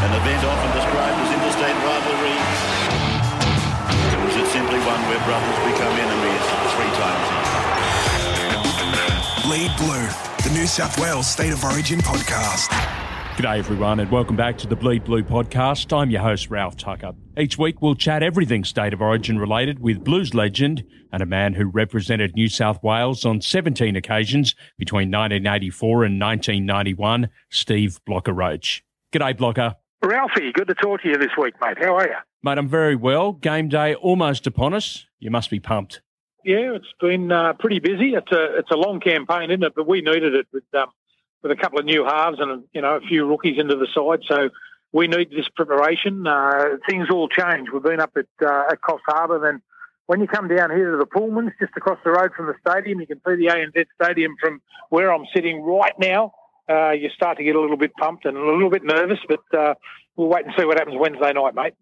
An event often described as interstate rivalry. Or is it simply one where brothers become enemies three times each? Bleed Blue, the New South Wales State of Origin podcast. G'day, everyone, and welcome back to the Bleed Blue podcast. I'm your host, Ralph Tucker. Each week, we'll chat everything State of Origin related with blues legend and a man who represented New South Wales on 17 occasions between 1984 and 1991, Steve Blocker Roach. G'day, Blocker. Ralphie, good to talk to you this week, mate. How are you? Mate, I'm very well. Game day almost upon us. You must be pumped. Yeah, it's been uh, pretty busy. It's a it's a long campaign, isn't it? But we needed it with um, with a couple of new halves and you know a few rookies into the side. So we need this preparation. Uh, things all change. We've been up at uh, at Coffs Harbour, then when you come down here to the Pullmans, just across the road from the stadium, you can see the ANZ Stadium from where I'm sitting right now. Uh, you start to get a little bit pumped and a little bit nervous, but uh, we'll wait and see what happens Wednesday night, mate.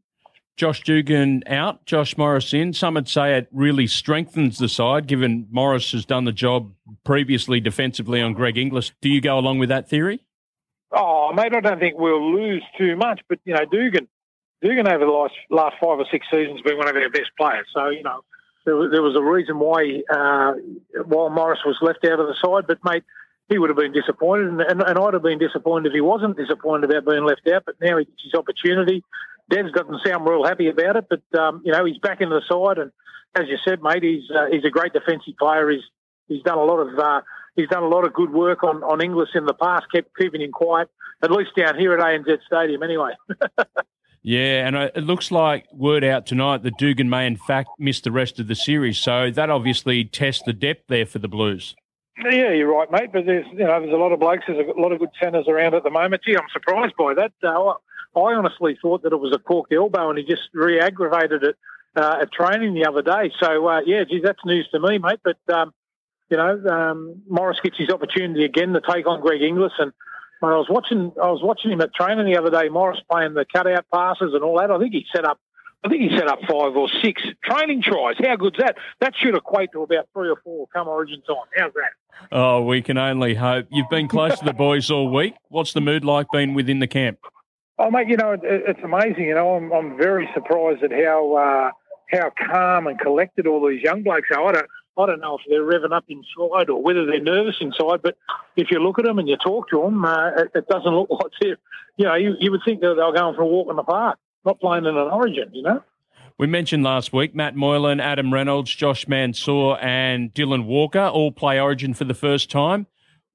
Josh Dugan out, Josh Morris in. Some would say it really strengthens the side, given Morris has done the job previously defensively on Greg Inglis. Do you go along with that theory? Oh, mate, I don't think we'll lose too much, but you know, Dugan, Dugan over the last last five or six seasons has been one of our best players. So you know, there, was, there was a reason why uh, while Morris was left out of the side, but mate, he would have been disappointed, and, and, and I'd have been disappointed if he wasn't disappointed about being left out. But now he gets his opportunity. Des doesn't sound real happy about it, but um, you know he's back in the side, and as you said, mate, he's uh, he's a great defensive player. He's he's done a lot of uh, he's done a lot of good work on on Inglis in the past, kept keeping him quiet, at least down here at ANZ Stadium, anyway. yeah, and uh, it looks like word out tonight that Dugan may in fact miss the rest of the series, so that obviously tests the depth there for the Blues. Yeah, you're right, mate. But there's you know there's a lot of blokes, there's a lot of good centres around at the moment. Gee, I'm surprised by that. Uh, I honestly thought that it was a corked elbow, and he just re-aggravated it uh, at training the other day. So uh, yeah, geez, that's news to me, mate. But um, you know, um, Morris gets his opportunity again to take on Greg Inglis, and I was watching I was watching him at training the other day. Morris playing the cutout passes and all that. I think he set up. I think he set up five or six training tries. How good's that? That should equate to about three or four come Origin time. How's that? Oh, we can only hope. You've been close to the boys all week. What's the mood like been within the camp? Oh, mate, you know, it, it's amazing. You know, I'm, I'm very surprised at how uh, how calm and collected all these young blokes are. I don't, I don't know if they're revving up inside or whether they're nervous inside, but if you look at them and you talk to them, uh, it, it, doesn't look like they're, you know, you, you would think that they're going for a walk in the park, not playing in an origin, you know? We mentioned last week Matt Moylan, Adam Reynolds, Josh Mansour, and Dylan Walker all play Origin for the first time.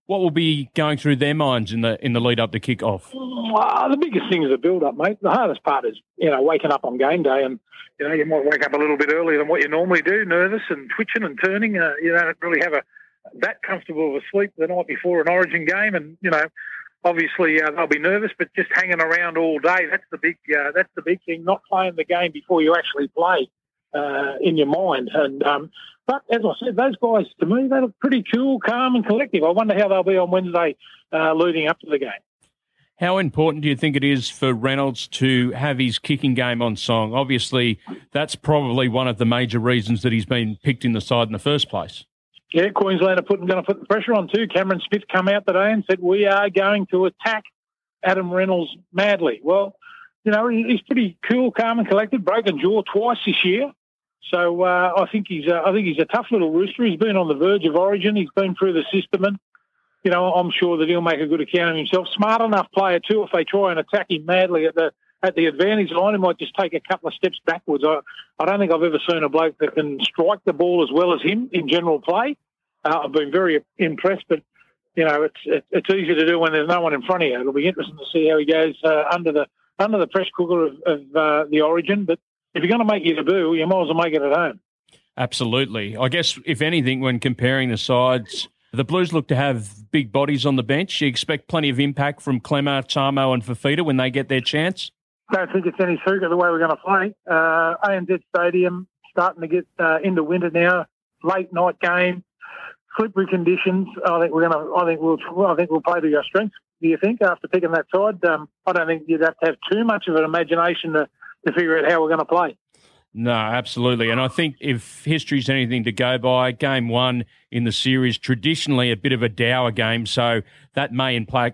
What will be going through their minds in the in the lead up to kick off? Well, the biggest thing is the build up, mate. The hardest part is you know waking up on game day, and you know you might wake up a little bit earlier than what you normally do, nervous and twitching and turning. Uh, you don't really have a that comfortable of a sleep the night before an Origin game, and you know obviously uh, they'll be nervous, but just hanging around all day, that's the big, uh, that's the big thing, not playing the game before you actually play uh, in your mind. And um, But as I said, those guys, to me, they look pretty cool, calm and collective. I wonder how they'll be on Wednesday uh, leading up to the game. How important do you think it is for Reynolds to have his kicking game on song? Obviously, that's probably one of the major reasons that he's been picked in the side in the first place. Yeah, Queensland are putting, going to put the pressure on too. Cameron Smith come out today and said we are going to attack Adam Reynolds madly. Well, you know he's pretty cool, calm, and collected. Broken jaw twice this year, so uh, I think he's a, I think he's a tough little rooster. He's been on the verge of Origin. He's been through the system, and you know I'm sure that he'll make a good account of himself. Smart enough player too. If they try and attack him madly at the at the advantage line, he might just take a couple of steps backwards. I, I don't think I've ever seen a bloke that can strike the ball as well as him in general play. Uh, I've been very impressed, but you know it's it, it's easy to do when there's no one in front of you. It'll be interesting to see how he goes uh, under the under the press cooker of, of uh, the Origin. But if you're going to make your debut, you might as well make it at home. Absolutely. I guess if anything, when comparing the sides. The Blues look to have big bodies on the bench. You expect plenty of impact from Klemmer, Tamou, and Fifita when they get their chance? I don't think it's any secret the way we're going to play. Uh, ANZ Stadium starting to get uh, into winter now. Late night game slippery conditions. I think we're going to. I think we'll. I think we'll play to our strengths. Do you think after picking that side? Um, I don't think you'd have to have too much of an imagination to, to figure out how we're going to play. No, absolutely. And I think if history's anything to go by, game one in the series, traditionally a bit of a dour game. So that may in play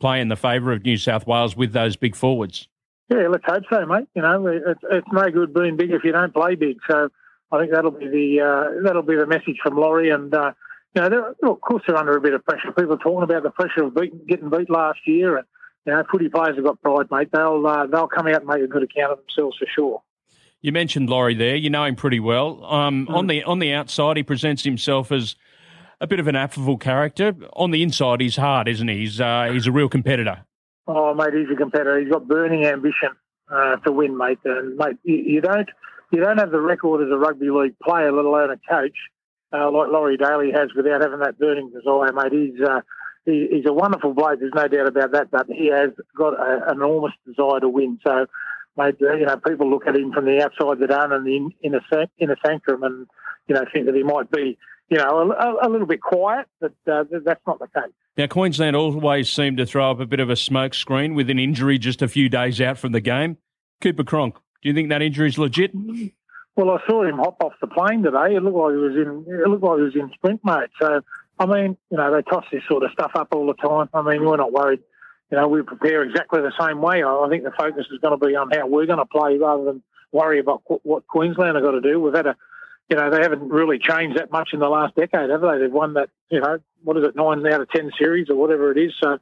play in the favour of New South Wales with those big forwards. Yeah, let's hope so, mate. You know, it's, it's no good being big if you don't play big. So I think that'll be the uh, that'll be the message from Laurie. And uh, you know, they're, of course they're under a bit of pressure. People are talking about the pressure of beating, getting beat last year, and you know, footy players have got pride, mate. They'll uh, they'll come out and make a good account of themselves for sure. You mentioned Laurie there. You know him pretty well. Um, mm. On the on the outside, he presents himself as a bit of an affable character. On the inside, he's hard, isn't he? He's uh, he's a real competitor. Oh, mate, he's a competitor. He's got burning ambition uh, to win, mate. And mate, you, you, don't you don't have the record as a rugby league player, let alone a coach, uh, like Laurie Daley has, without having that burning desire, mate. He's uh, he, he's a wonderful bloke. There's no doubt about that. But he has got an enormous desire to win. So, mate, uh, you know, people look at him from the outside the the in, a in a sanctum, and you know, think that he might be, you know, a, a little bit quiet. But uh, that's not the case. Now, Queensland always seem to throw up a bit of a smokescreen with an injury just a few days out from the game. Cooper Cronk, do you think that injury is legit? Well, I saw him hop off the plane today. It looked like he was in. It looked like he was in sprint mode. So, I mean, you know, they toss this sort of stuff up all the time. I mean, we're not worried. You know, we prepare exactly the same way. I think the focus is going to be on how we're going to play rather than worry about what Queensland have got to do. We've had a you know, they haven't really changed that much in the last decade, have they? They've won that, you know, what is it, nine out of 10 series or whatever it is. So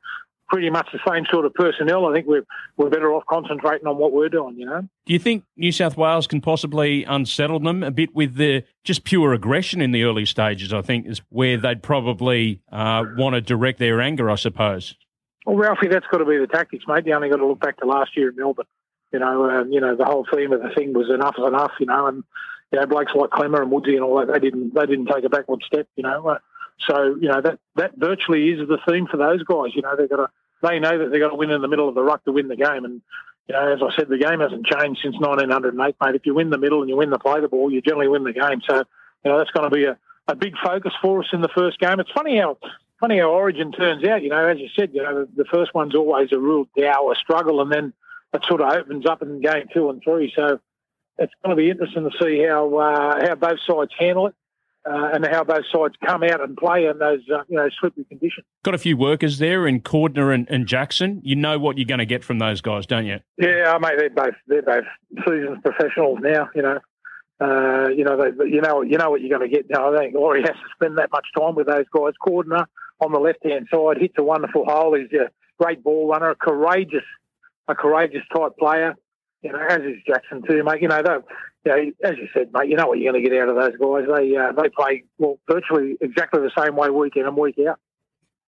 pretty much the same sort of personnel. I think we're, we're better off concentrating on what we're doing, you know. Do you think New South Wales can possibly unsettle them a bit with the just pure aggression in the early stages? I think is where they'd probably uh, want to direct their anger, I suppose. Well, Ralphie, that's got to be the tactics, mate. You only got to look back to last year in Melbourne. You know, um, you know, the whole theme of the thing was enough is enough, you know, and you know, blokes like Klemmer and Woodsy and all that, they didn't they didn't take a backward step, you know. So you know that that virtually is the theme for those guys. You know, they've got to they know that they've got to win in the middle of the ruck to win the game. And you know, as I said, the game hasn't changed since 1908, mate. If you win the middle and you win the play the ball, you generally win the game. So you know that's going to be a, a big focus for us in the first game. It's funny how funny how Origin turns out. You know, as you said, you know the, the first one's always a real dour struggle, and then it sort of opens up in game two and three. So it's going to be interesting to see how uh, how both sides handle it. Uh, and how both sides come out and play in those uh, you know slippery conditions. Got a few workers there in Cordner and, and, Jackson. You know what you're going to get from those guys, don't you? Yeah, mate. They're both they're both seasoned professionals now. You know, uh, you know they, you know you know what you're going to get. Now I think Laurie has to spend that much time with those guys. Cordner on the left hand side hits a wonderful hole. He's a great ball runner, a courageous a courageous type player you know, as is Jackson too, mate. You know, they, you know, as you said, mate, you know what you're going to get out of those guys. They uh, they play well virtually exactly the same way week in and week out.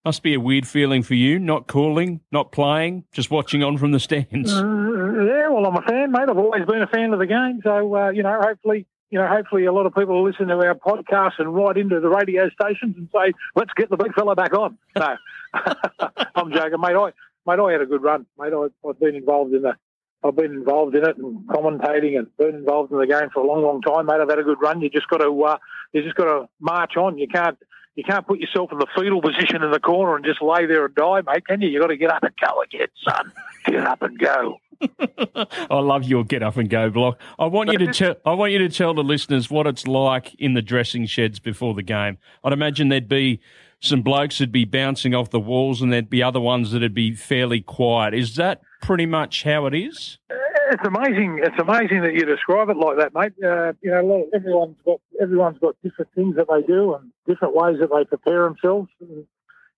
Must be a weird feeling for you, not calling, not playing, just watching on from the stands. Uh, yeah, well, I'm a fan, mate. I've always been a fan of the game, so uh, you know, hopefully, you know, hopefully, a lot of people will listen to our podcast and write into the radio stations and say, "Let's get the big fella back on." No, I'm joking, mate. I mate, I had a good run, mate. I, I've been involved in the I've been involved in it and commentating and been involved in the game for a long, long time, mate. I've had a good run. You just got to, uh, you just got to march on. You can't, you can't put yourself in the fetal position in the corner and just lay there and die, mate. Can you? You got to get up and go again, son. Get up and go. I love your get up and go block. I want you to tell I want you to tell the listeners what it's like in the dressing sheds before the game. I'd imagine there'd be some blokes that'd be bouncing off the walls and there'd be other ones that'd be fairly quiet. Is that pretty much how it is? It's amazing. It's amazing that you describe it like that, mate. Uh, you know, everyone's got everyone's got different things that they do and different ways that they prepare themselves. And,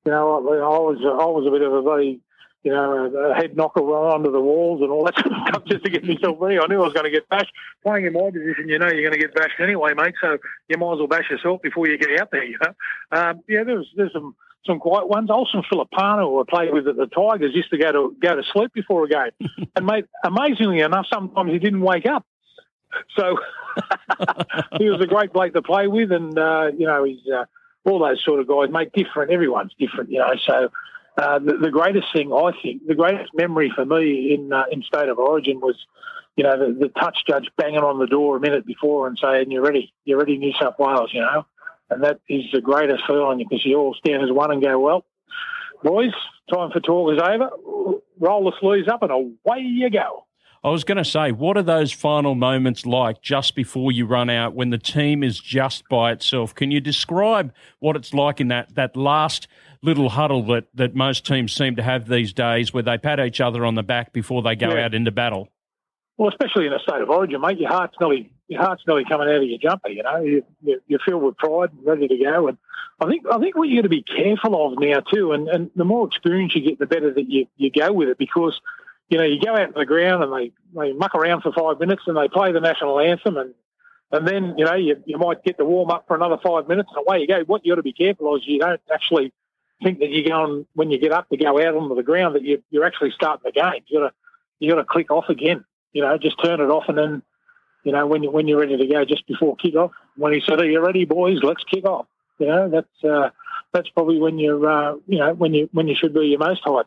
you know, I, I was I was a bit of a very you know, a, head knocker onto the walls and all that sort of stuff just to get myself ready. I knew I was going to get bashed. Playing in my position, you know, you're going to get bashed anyway, mate. So you might as well bash yourself before you get out there. You know, um, yeah, there's there's some some quiet ones. Olsen Filipaina, who I played with at the Tigers, used to go to go to sleep before a game, and mate, amazingly enough, sometimes he didn't wake up. So he was a great bloke to play with, and uh, you know, he's uh, all those sort of guys, mate. Different, everyone's different, you know. So uh, the, the, greatest thing I think, the greatest memory for me in uh, in state of origin was, you know, the, the, touch judge banging on the door a minute before and saying, "You're ready, you're ready, New South Wales," you know, and that is the greatest feeling because you all stand as one and go, "Well, boys, time for talk is over. Roll the sleeves up and away you go." I was going to say, what are those final moments like just before you run out when the team is just by itself? Can you describe what it's like in that, that last little huddle that, that most teams seem to have these days where they pat each other on the back before they go yeah. out into battle? Well, especially in a state of origin, mate, your heart's nearly your heart's nearly coming out of your jumper. You know, you, you, you're filled with pride and ready to go. And I think I think what you got to be careful of now too, and, and the more experience you get, the better that you, you go with it because you know, you go out to the ground and they, they muck around for five minutes and they play the national anthem and and then, you know, you, you might get to warm up for another five minutes and away you go. What you got to be careful is you don't actually think that you're going, when you get up to go out onto the ground, that you, you're actually starting the game. You got to, you got to click off again, you know, just turn it off and then, you know, when, you, when you're ready to go just before kick off, when he said, are you ready, boys? Let's kick off. You know, that's, uh, that's probably when you're, uh, you know, when you, when you should be your most hyped.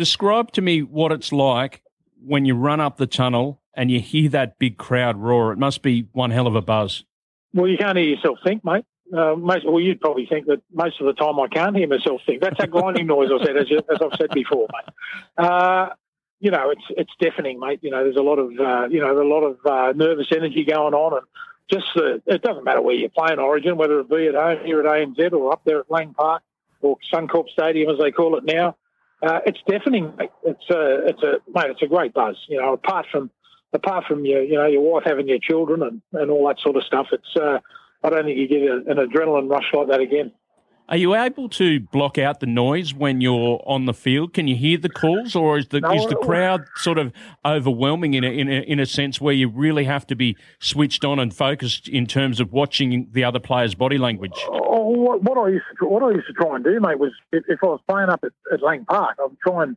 Describe to me what it's like when you run up the tunnel and you hear that big crowd roar. It must be one hell of a buzz. Well, you can't hear yourself think, mate. Uh, most, well, you'd probably think that most of the time I can't hear myself think. That's that grinding noise I said, as, as, I've said before, mate. Uh, you know, it's it's deafening, mate. You know, there's a lot of uh, you know, a lot of uh, nervous energy going on, and just uh, it doesn't matter where you're playing Origin, whether it be at home here at ANZ or up there at Lang Park or Suncorp Stadium as they call it now uh, it's deafening. mate. It's a, it's a, mate, it's a great buzz. You know, apart from, apart from your, you know, your wife having your children and, and all that sort of stuff, it's, uh, I don't think you get a, an adrenaline rush like that again. Are you able to block out the noise when you're on the field? Can you hear the calls, or is the no, is the crowd sort of overwhelming in a, in a, in a sense where you really have to be switched on and focused in terms of watching the other player's body language? Oh, what, what, I used to what I used to try and do, mate, was if, if I was playing up at, at Lang Park, I'd try and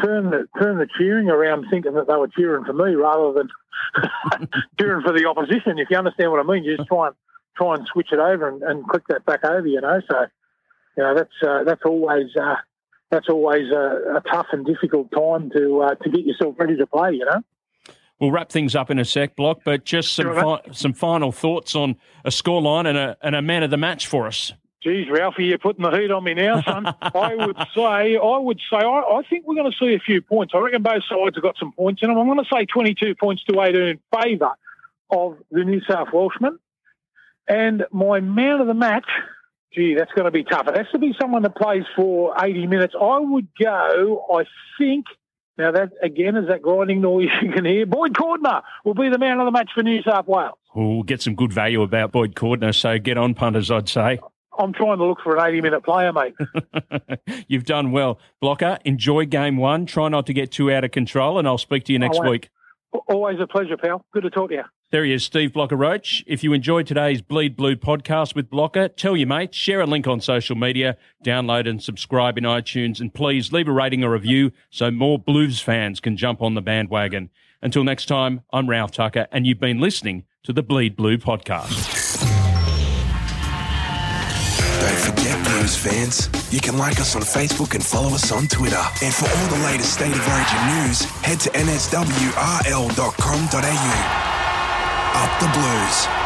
turn the turn the cheering around, thinking that they were cheering for me rather than cheering for the opposition. If you understand what I mean, you just try and try and switch it over and, and click that back over. You know, so you know that's uh, that's always uh, that's always a, a, tough and difficult time to uh, to get yourself ready to play. You know. We'll wrap things up in a sec, Block, but just some fi- some final thoughts on a scoreline and a and a man of the match for us. Geez, Ralphie, you're putting the heat on me now, son. I would say, I would say, I, I, think we're going to see a few points. I reckon both sides have got some points in them. I'm going to say 22 points to 18 in favour of the New South Welshman. And my man of the match gee, that's going to be tough. It has to be someone that plays for 80 minutes. I would go, I think, now that again is that grinding noise you can hear. Boyd Cordner will be the man of the match for New South Wales. We'll get some good value about Boyd Cordner, so get on punters, I'd say. I'm trying to look for an 80 minute player, mate. You've done well. Blocker, enjoy game one. Try not to get too out of control, and I'll speak to you next week. Always a pleasure, pal. Good to talk to you. There he is, Steve Blocker Roach. If you enjoyed today's Bleed Blue podcast with Blocker, tell your mates, share a link on social media, download and subscribe in iTunes, and please leave a rating or review so more Blues fans can jump on the bandwagon. Until next time, I'm Ralph Tucker, and you've been listening to the Bleed Blue podcast. Don't forget, Blues fans, you can like us on Facebook and follow us on Twitter. And for all the latest State of Origin news, head to nswrl.com.au. Up the Blues.